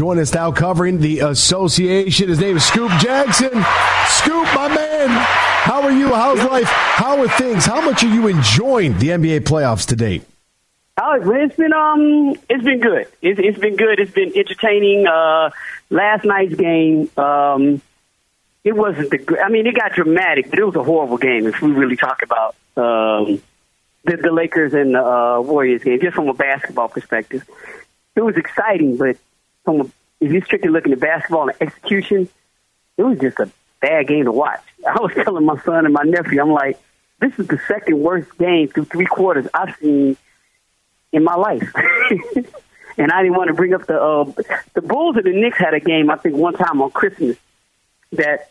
join us now covering the association. His name is Scoop Jackson. Scoop, my man. How are you? How's life? How are things? How much are you enjoying the NBA playoffs to date? Oh, it's been um, it's been good. It's, it's been good. It's been entertaining. Uh, last night's game, um, it wasn't the. I mean, it got dramatic, but it was a horrible game. If we really talk about um, the, the Lakers and the uh, Warriors game, just from a basketball perspective, it was exciting. But from a, if you're strictly looking at basketball and execution, it was just a bad game to watch. I was telling my son and my nephew, I'm like, this is the second worst game through three quarters I've seen in my life. and I didn't want to bring up the uh, the Bulls and the Knicks had a game I think one time on Christmas that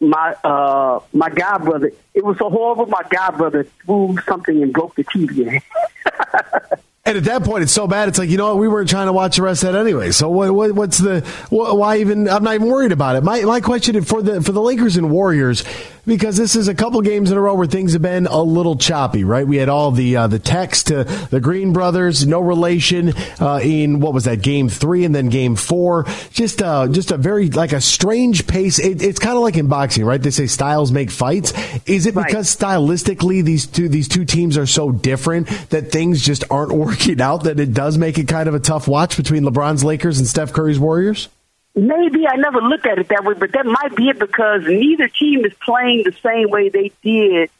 my uh my god brother it was so horrible my god brother threw something and broke the TV. And at that point, it's so bad. It's like you know what? We weren't trying to watch the rest of that anyway. So what, what, what's the why even? I'm not even worried about it. My my question for the for the Lakers and Warriors because this is a couple games in a row where things have been a little choppy, right? We had all the uh, the text to the Green brothers, no relation uh, in what was that game three and then game four. Just uh, just a very like a strange pace. It, it's kind of like in boxing, right? They say styles make fights. Is it because right. stylistically these two these two teams are so different that things just aren't working out that it does make it kind of a tough watch between LeBron's Lakers and Steph Curry's Warriors? Maybe I never looked at it that way, but that might be it because neither team is playing the same way they did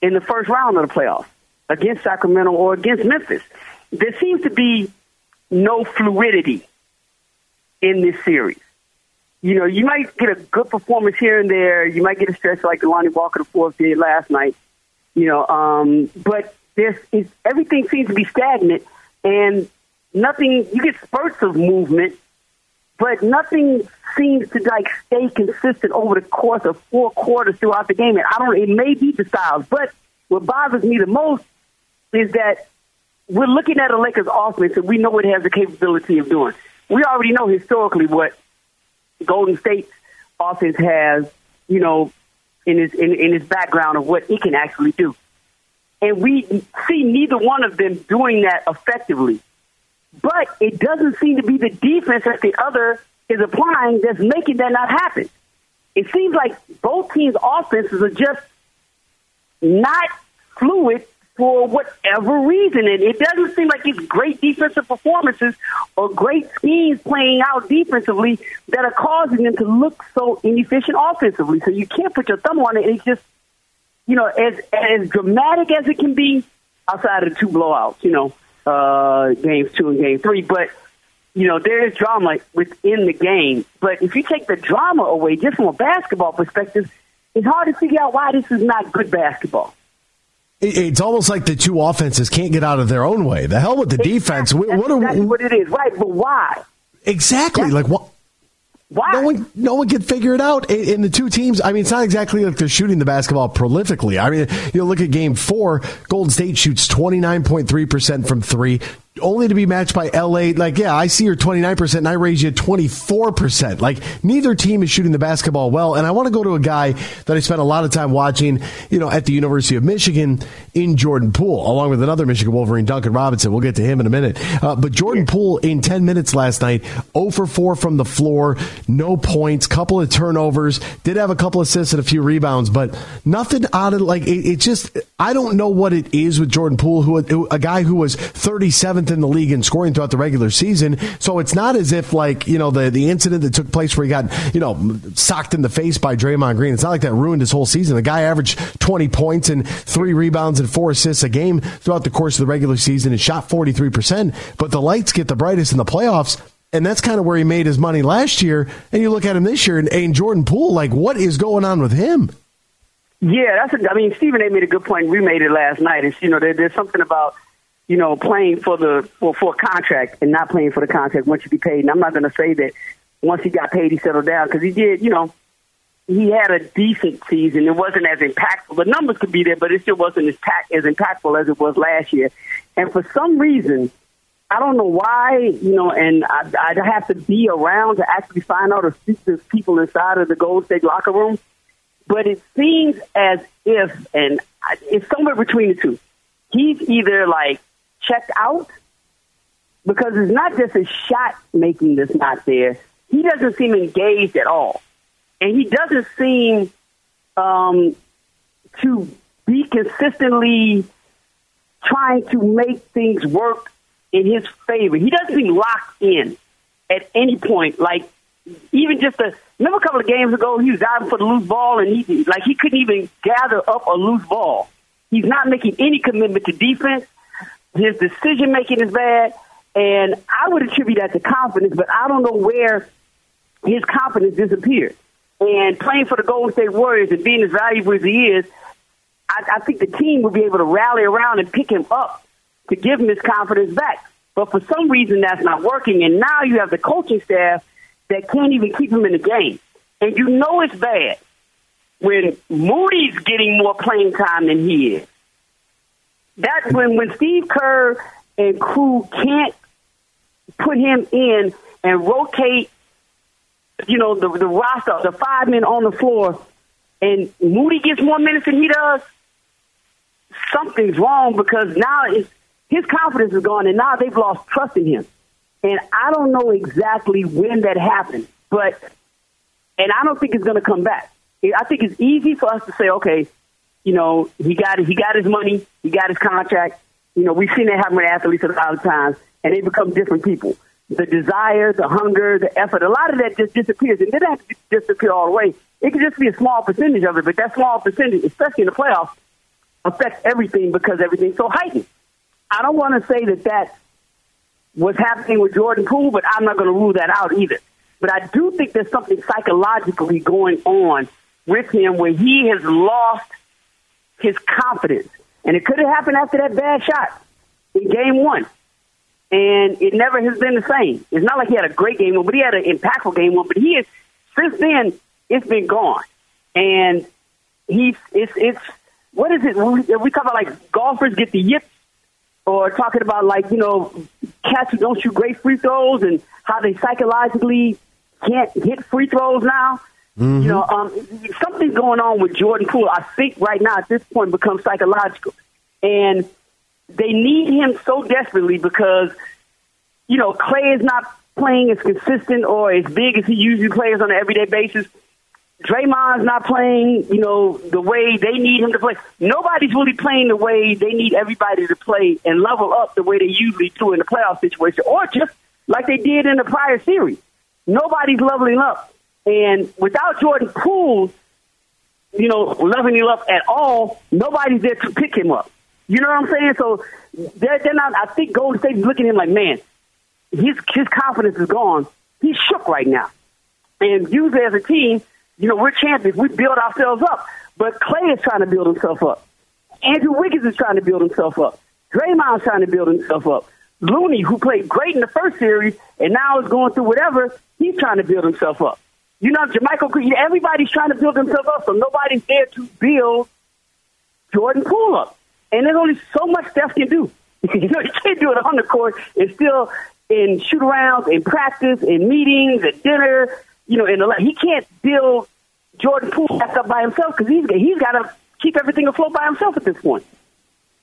in the first round of the playoffs against Sacramento or against Memphis. There seems to be no fluidity in this series. You know, you might get a good performance here and there. You might get a stretch like Lonnie Walker the fourth did last night. You know, um, but there's everything seems to be stagnant and nothing. You get spurts of movement but nothing seems to like stay consistent over the course of four quarters throughout the game. And I don't. It may be the styles, but what bothers me the most is that we're looking at a Lakers offense and we know what it has the capability of doing. We already know historically what Golden State's offense has, you know, in his in, in his background of what it can actually do. And we see neither one of them doing that effectively. But it doesn't seem to be the defense that the other is applying that's making that not happen. It seems like both teams' offenses are just not fluid for whatever reason. And it doesn't seem like it's great defensive performances or great schemes playing out defensively that are causing them to look so inefficient offensively. So you can't put your thumb on it. It's just, you know, as as dramatic as it can be outside of the two blowouts, you know uh, games two and game three. But you know there is drama within the game. But if you take the drama away, just from a basketball perspective, it's hard to figure out why this is not good basketball. It's almost like the two offenses can't get out of their own way. The hell with the exactly. defense. What, what, are, that's what it is, right? But why? Exactly. That's, like what? Why? No one, no one can figure it out. In the two teams, I mean, it's not exactly like they're shooting the basketball prolifically. I mean, you look at game four, Golden State shoots 29.3% from three, only to be matched by LA. Like, yeah, I see your 29% and I raise you 24%. Like, neither team is shooting the basketball well. And I want to go to a guy that I spent a lot of time watching, you know, at the University of Michigan in Jordan Poole, along with another Michigan Wolverine, Duncan Robinson. We'll get to him in a minute. Uh, but Jordan Poole in 10 minutes last night, 0 for 4 from the floor, no points, couple of turnovers, did have a couple assists and a few rebounds, but nothing out of like, it, it just, I don't know what it is with Jordan Poole, who, a guy who was 37 seventh in the league in scoring throughout the regular season. So it's not as if like you know the the incident that took place where he got you know socked in the face by Draymond Green. It's not like that ruined his whole season. The guy averaged 20 points and three rebounds and four assists a game throughout the course of the regular season and shot 43 percent. But the lights get the brightest in the playoffs. And that's kind of where he made his money last year. And you look at him this year, and, and Jordan Poole, like, what is going on with him? Yeah, that's. A, I mean, Stephen A. made a good point. We made it last night. It's you know, there, there's something about you know, playing for the for, for a contract and not playing for the contract once you be paid. And I'm not going to say that once he got paid, he settled down because he did. You know, he had a decent season. It wasn't as impactful. The numbers could be there, but it still wasn't as, pack, as impactful as it was last year. And for some reason, I don't know why, you know, and I, I'd have to be around to actually find out or speak to people inside of the Golden State locker room. But it seems as if, and it's somewhere between the two. He's either like checked out because it's not just a shot making that's not there. He doesn't seem engaged at all, and he doesn't seem um, to be consistently trying to make things work in his favor. He doesn't seem locked in at any point. Like even just a remember a couple of games ago, he was diving for the loose ball, and he like he couldn't even gather up a loose ball. He's not making any commitment to defense. His decision making is bad, and I would attribute that to confidence, but I don't know where his confidence disappeared. And playing for the Golden State Warriors and being as valuable as he is, I, I think the team will be able to rally around and pick him up to give him his confidence back. But for some reason, that's not working. And now you have the coaching staff that can't even keep him in the game. And you know it's bad when Moody's getting more playing time than he is. That's when, when Steve Kerr and crew can't put him in and rotate, you know, the, the roster, the five men on the floor, and Moody gets more minutes than he does, something's wrong because now it's, his confidence is gone, and now they've lost trust in him. And I don't know exactly when that happened, but and I don't think it's going to come back. I think it's easy for us to say, okay, you know, he got he got his money, he got his contract. You know, we've seen that happen with athletes a lot of times, and they become different people. The desire, the hunger, the effort, a lot of that just disappears. And it doesn't have to disappear all the way. It can just be a small percentage of it, but that small percentage, especially in the playoffs, affects everything because everything's so heightened. I don't want to say that that was happening with Jordan Poole, but I'm not going to rule that out either. But I do think there's something psychologically going on with him where he has lost his confidence. And it could have happened after that bad shot in game one. And it never has been the same. It's not like he had a great game one, but he had an impactful game one. But he is, since then, it's been gone. And he's, it's, it's, what is it? We talk about like golfers get the yips or talking about like you know cats who don't shoot great free throws and how they psychologically can't hit free throws now. Mm-hmm. You know, um, something's going on with Jordan Poole. I think right now at this point becomes psychological, and they need him so desperately because you know Clay is not playing as consistent or as big as he usually plays on an everyday basis. Draymond's not playing, you know, the way they need him to play. Nobody's really playing the way they need everybody to play and level up the way they usually do in the playoff situation, or just like they did in the prior series. Nobody's leveling up. And without Jordan Poole, you know, loving him up at all, nobody's there to pick him up. You know what I'm saying? So they're, they're not, I think Golden State's looking at him like, man, his, his confidence is gone. He's shook right now. And usually as a team, you know, we're champions. We build ourselves up. But Clay is trying to build himself up. Andrew Wiggins is trying to build himself up. Draymond's trying to build himself up. Looney, who played great in the first series and now is going through whatever, he's trying to build himself up. You know, JaMychal everybody's trying to build themselves up, so nobody's there to build Jordan Poole up. And there's only so much Steph can do. you know, you can't do it on the court. It's still in shoot arounds, in practice, in meetings, at dinner, you know, in the he can't build Jordan Poole back up by himself because he's he's got to keep everything afloat by himself at this point.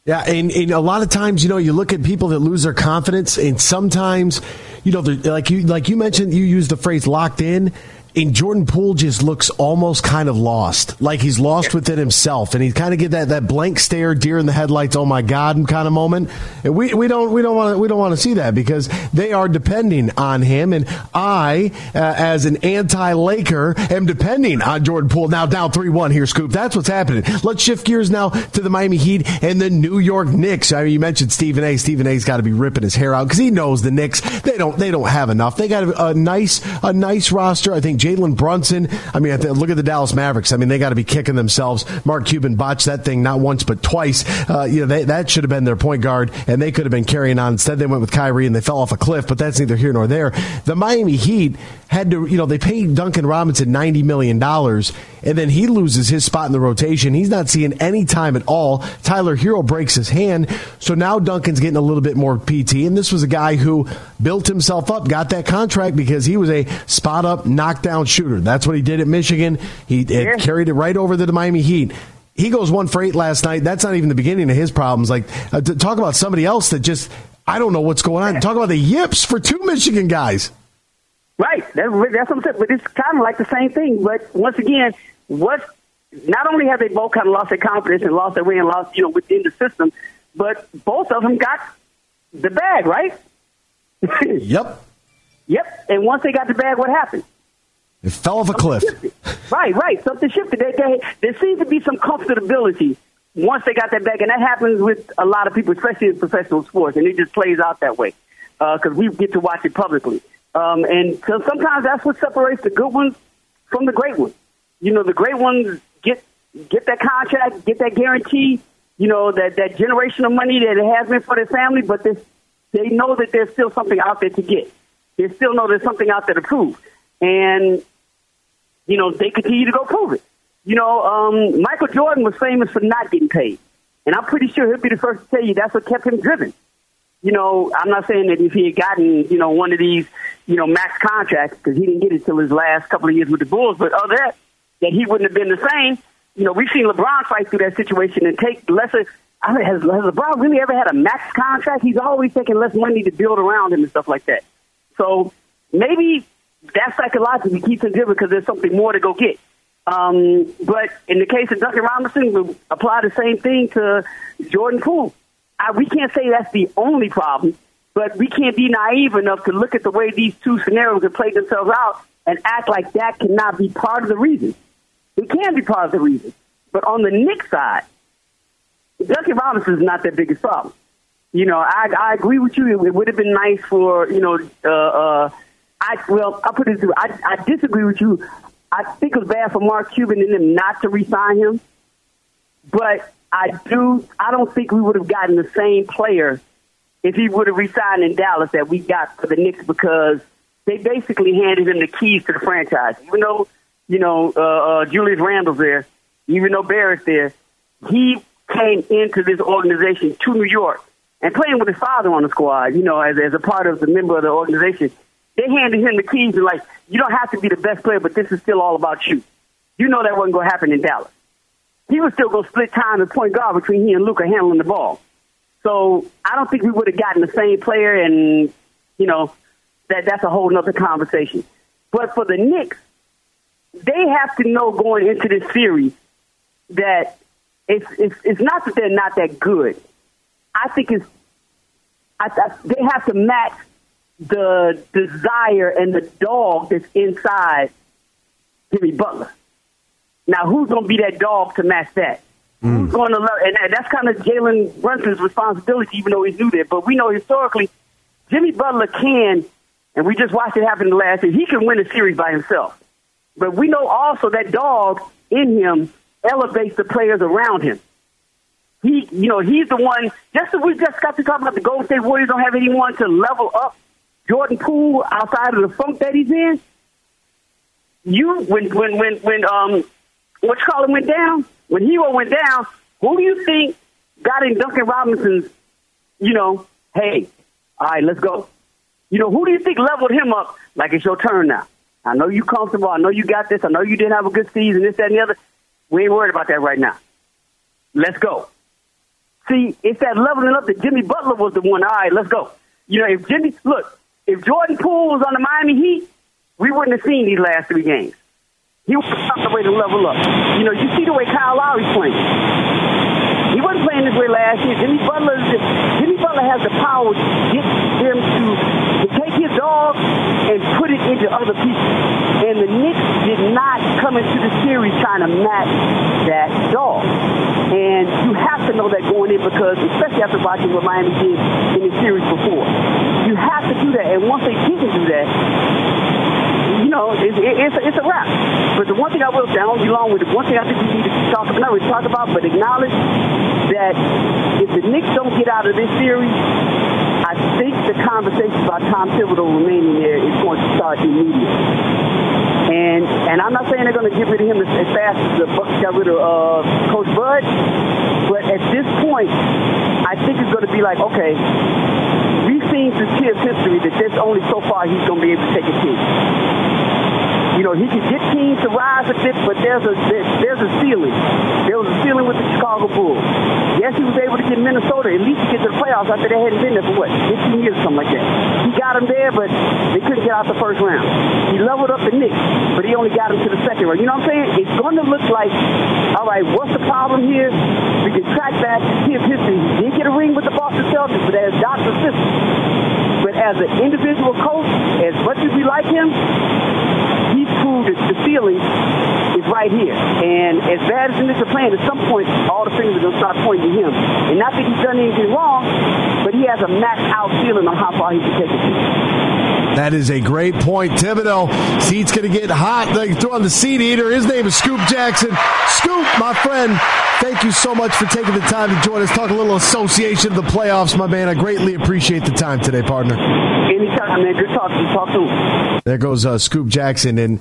Yeah, and, and, a lot of times, you know, you look at people that lose their confidence, and sometimes, you know, like you like you mentioned, you use the phrase "locked in." And Jordan Poole just looks almost kind of lost, like he's lost within himself, and he kind of get that, that blank stare, deer in the headlights, oh my god, kind of moment. And we, we don't we don't want to we don't want to see that because they are depending on him, and I, uh, as an anti-Laker, am depending on Jordan Poole. Now down three one here, Scoop. That's what's happening. Let's shift gears now to the Miami Heat and the New York Knicks. I mean, you mentioned Stephen A. Stephen A's got to be ripping his hair out because he knows the Knicks they don't they don't have enough. They got a, a nice a nice roster. I think. Jalen Brunson. I mean, look at the Dallas Mavericks. I mean, they got to be kicking themselves. Mark Cuban botched that thing not once but twice. Uh, you know, they, that should have been their point guard, and they could have been carrying on. Instead, they went with Kyrie and they fell off a cliff. But that's neither here nor there. The Miami Heat had to, you know, they paid Duncan Robinson ninety million dollars, and then he loses his spot in the rotation. He's not seeing any time at all. Tyler Herro breaks his hand, so now Duncan's getting a little bit more PT. And this was a guy who built himself up, got that contract because he was a spot up, knockdown shooter. That's what he did at Michigan. He yeah. carried it right over to the Miami Heat he goes one for eight last night. That's not even the beginning of his problems. Like, uh, to talk about somebody else that just I don't know what's going on. Talk about the yips for two Michigan guys. Right. That's, that's what I'm saying. But it's kind of like the same thing. But once again, what not only have they both kind of lost their confidence and lost their way and lost, you know, within the system, but both of them got the bag, right? yep. Yep. And once they got the bag, what happened? It fell off a cliff. Right, right. Something shifted. They, they, there seems to be some comfortability once they got that bag, and that happens with a lot of people, especially in professional sports, and it just plays out that way because uh, we get to watch it publicly. Um, and so sometimes that's what separates the good ones from the great ones. You know, the great ones get get that contract, get that guarantee, you know, that that generation of money that it has been for their family, but they they know that there's still something out there to get. They still know there's something out there to prove, and you know they continue to go prove it. You know, um, Michael Jordan was famous for not getting paid, and I'm pretty sure he'll be the first to tell you that's what kept him driven. You know, I'm not saying that if he had gotten, you know, one of these, you know, max contracts because he didn't get it till his last couple of years with the Bulls, but other that, that he wouldn't have been the same. You know, we've seen LeBron fight through that situation and take lesser. I mean, has, has LeBron really ever had a max contract? He's always taking less money to build around him and stuff like that. So maybe that psychologically keeps him driven because there's something more to go get. Um, but in the case of Duncan Robinson, we apply the same thing to Jordan Poole. I, we can't say that's the only problem, but we can't be naive enough to look at the way these two scenarios have played themselves out and act like that cannot be part of the reason. It can be part of the reason. But on the Knicks side, Duncan Robinson is not their biggest problem. You know, I, I agree with you. It would have been nice for, you know, uh, uh, I, well, I'll put it through. I, I disagree with you. I think it was bad for Mark Cuban and them not to resign him. But I do. I don't think we would have gotten the same player if he would have resigned in Dallas that we got for the Knicks because they basically handed him the keys to the franchise. Even though you know uh, uh, Julius Randle's there, even though Barrett's there, he came into this organization to New York and playing with his father on the squad. You know, as as a part of the member of the organization, they handed him the keys and like, you don't have to be the best player, but this is still all about you. You know that wasn't going to happen in Dallas he was still going to split time as point guard between he and Luka handling the ball. So I don't think we would have gotten the same player, and you know that that's a whole other conversation. But for the Knicks, they have to know going into this series that it's it's, it's not that they're not that good. I think it's I, I, they have to match the desire and the dog that's inside Jimmy Butler. Now, who's going to be that dog to match that? Mm. Who's going to love? And that's kind of Jalen Brunson's responsibility, even though he's new there. But we know historically, Jimmy Butler can, and we just watched it happen the last year. He can win a series by himself. But we know also that dog in him elevates the players around him. He, you know, he's the one. Just we just got to talk about the Golden State Warriors don't have anyone to level up Jordan Poole outside of the funk that he's in. You, when when when when um what you call it went down, when Herro went down, who do you think got in Duncan Robinson's, you know, hey, all right, let's go. You know, who do you think leveled him up like it's your turn now? I know you comfortable. I know you got this. I know you didn't have a good season, this, that, and the other. We ain't worried about that right now. Let's go. See, it's that leveling up that Jimmy Butler was the one. All right, let's go. You know, if Jimmy, look, if Jordan Poole was on the Miami Heat, we wouldn't have seen these last three games. He was on the way to level up. You know, you see the way Kyle Lowry's playing. He wasn't playing this way last year. Jimmy Butler, Jimmy Butler has the power to get them to, to take his dog and put it into other people. And the Knicks did not come into the series trying to match that dog. And you have to know that going in because, especially after watching what Miami did in the series before, you have to do that. And once they didn't do that, know, it's, it's, it's a wrap. But the one thing I will say, I don't be long with it. One thing I think we need to talk about, not really talk about, but acknowledge that if the Knicks don't get out of this series, I think the conversation about Tom Thibodeau remaining there is going to start immediately. And and I'm not saying they're going to get rid of him as, as fast as the Bucks got rid of uh, Coach Bud, but at this point, I think it's going to be like, okay, we've seen through Thibs history that there's only so far he's going to be able to take a team. You know, he can get teams to rise a bit, but there's a there's a ceiling. There was a ceiling with the Chicago Bulls. Yes, he was able to get Minnesota at least to get to the playoffs after they hadn't been there for what 15 years, or something like that. He got them there, but they couldn't get out the first round. He leveled up the Knicks, but he only got them to the second round. You know what I'm saying? It's going to look like, all right, what's the problem here? We can track back his history. He did get a ring with the Boston Celtics, but as Doc's assistant. But as an individual coach, as much as we like him, proved that the ceiling is right here. And as bad as the Knicks are playing, at some point, all the fingers are going to start pointing to him. And not that he's done anything wrong, but he has a max out ceiling on how far he can take it. That is a great point. Thibodeau, seat's going to get hot. They throw on the seat eater. His name is Scoop Jackson. Scoop, my friend, thank you so much for taking the time to join us. Talk a little association of the playoffs, my man. I greatly appreciate the time today, partner. Anytime, man. Good talking. Talk soon. There goes uh, Scoop Jackson. And